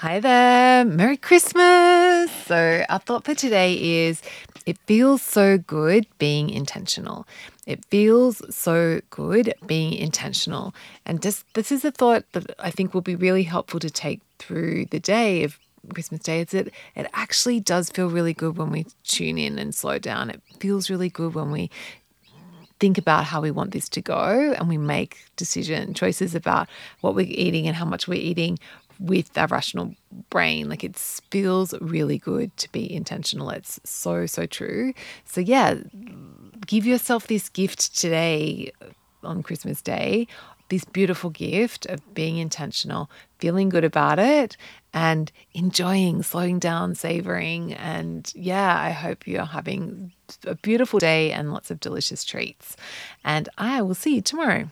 Hi there. Merry Christmas. So, our thought for today is it feels so good being intentional. It feels so good being intentional. And just this is a thought that I think will be really helpful to take through the day of Christmas Day. Is that it actually does feel really good when we tune in and slow down. It feels really good when we think about how we want this to go and we make decision choices about what we're eating and how much we're eating with our rational brain. Like it feels really good to be intentional. It's so, so true. So, yeah, give yourself this gift today uh, on Christmas Day this beautiful gift of being intentional, feeling good about it, and enjoying, slowing down, savoring. And yeah, I hope you're having a beautiful day and lots of delicious treats. And I will see you tomorrow.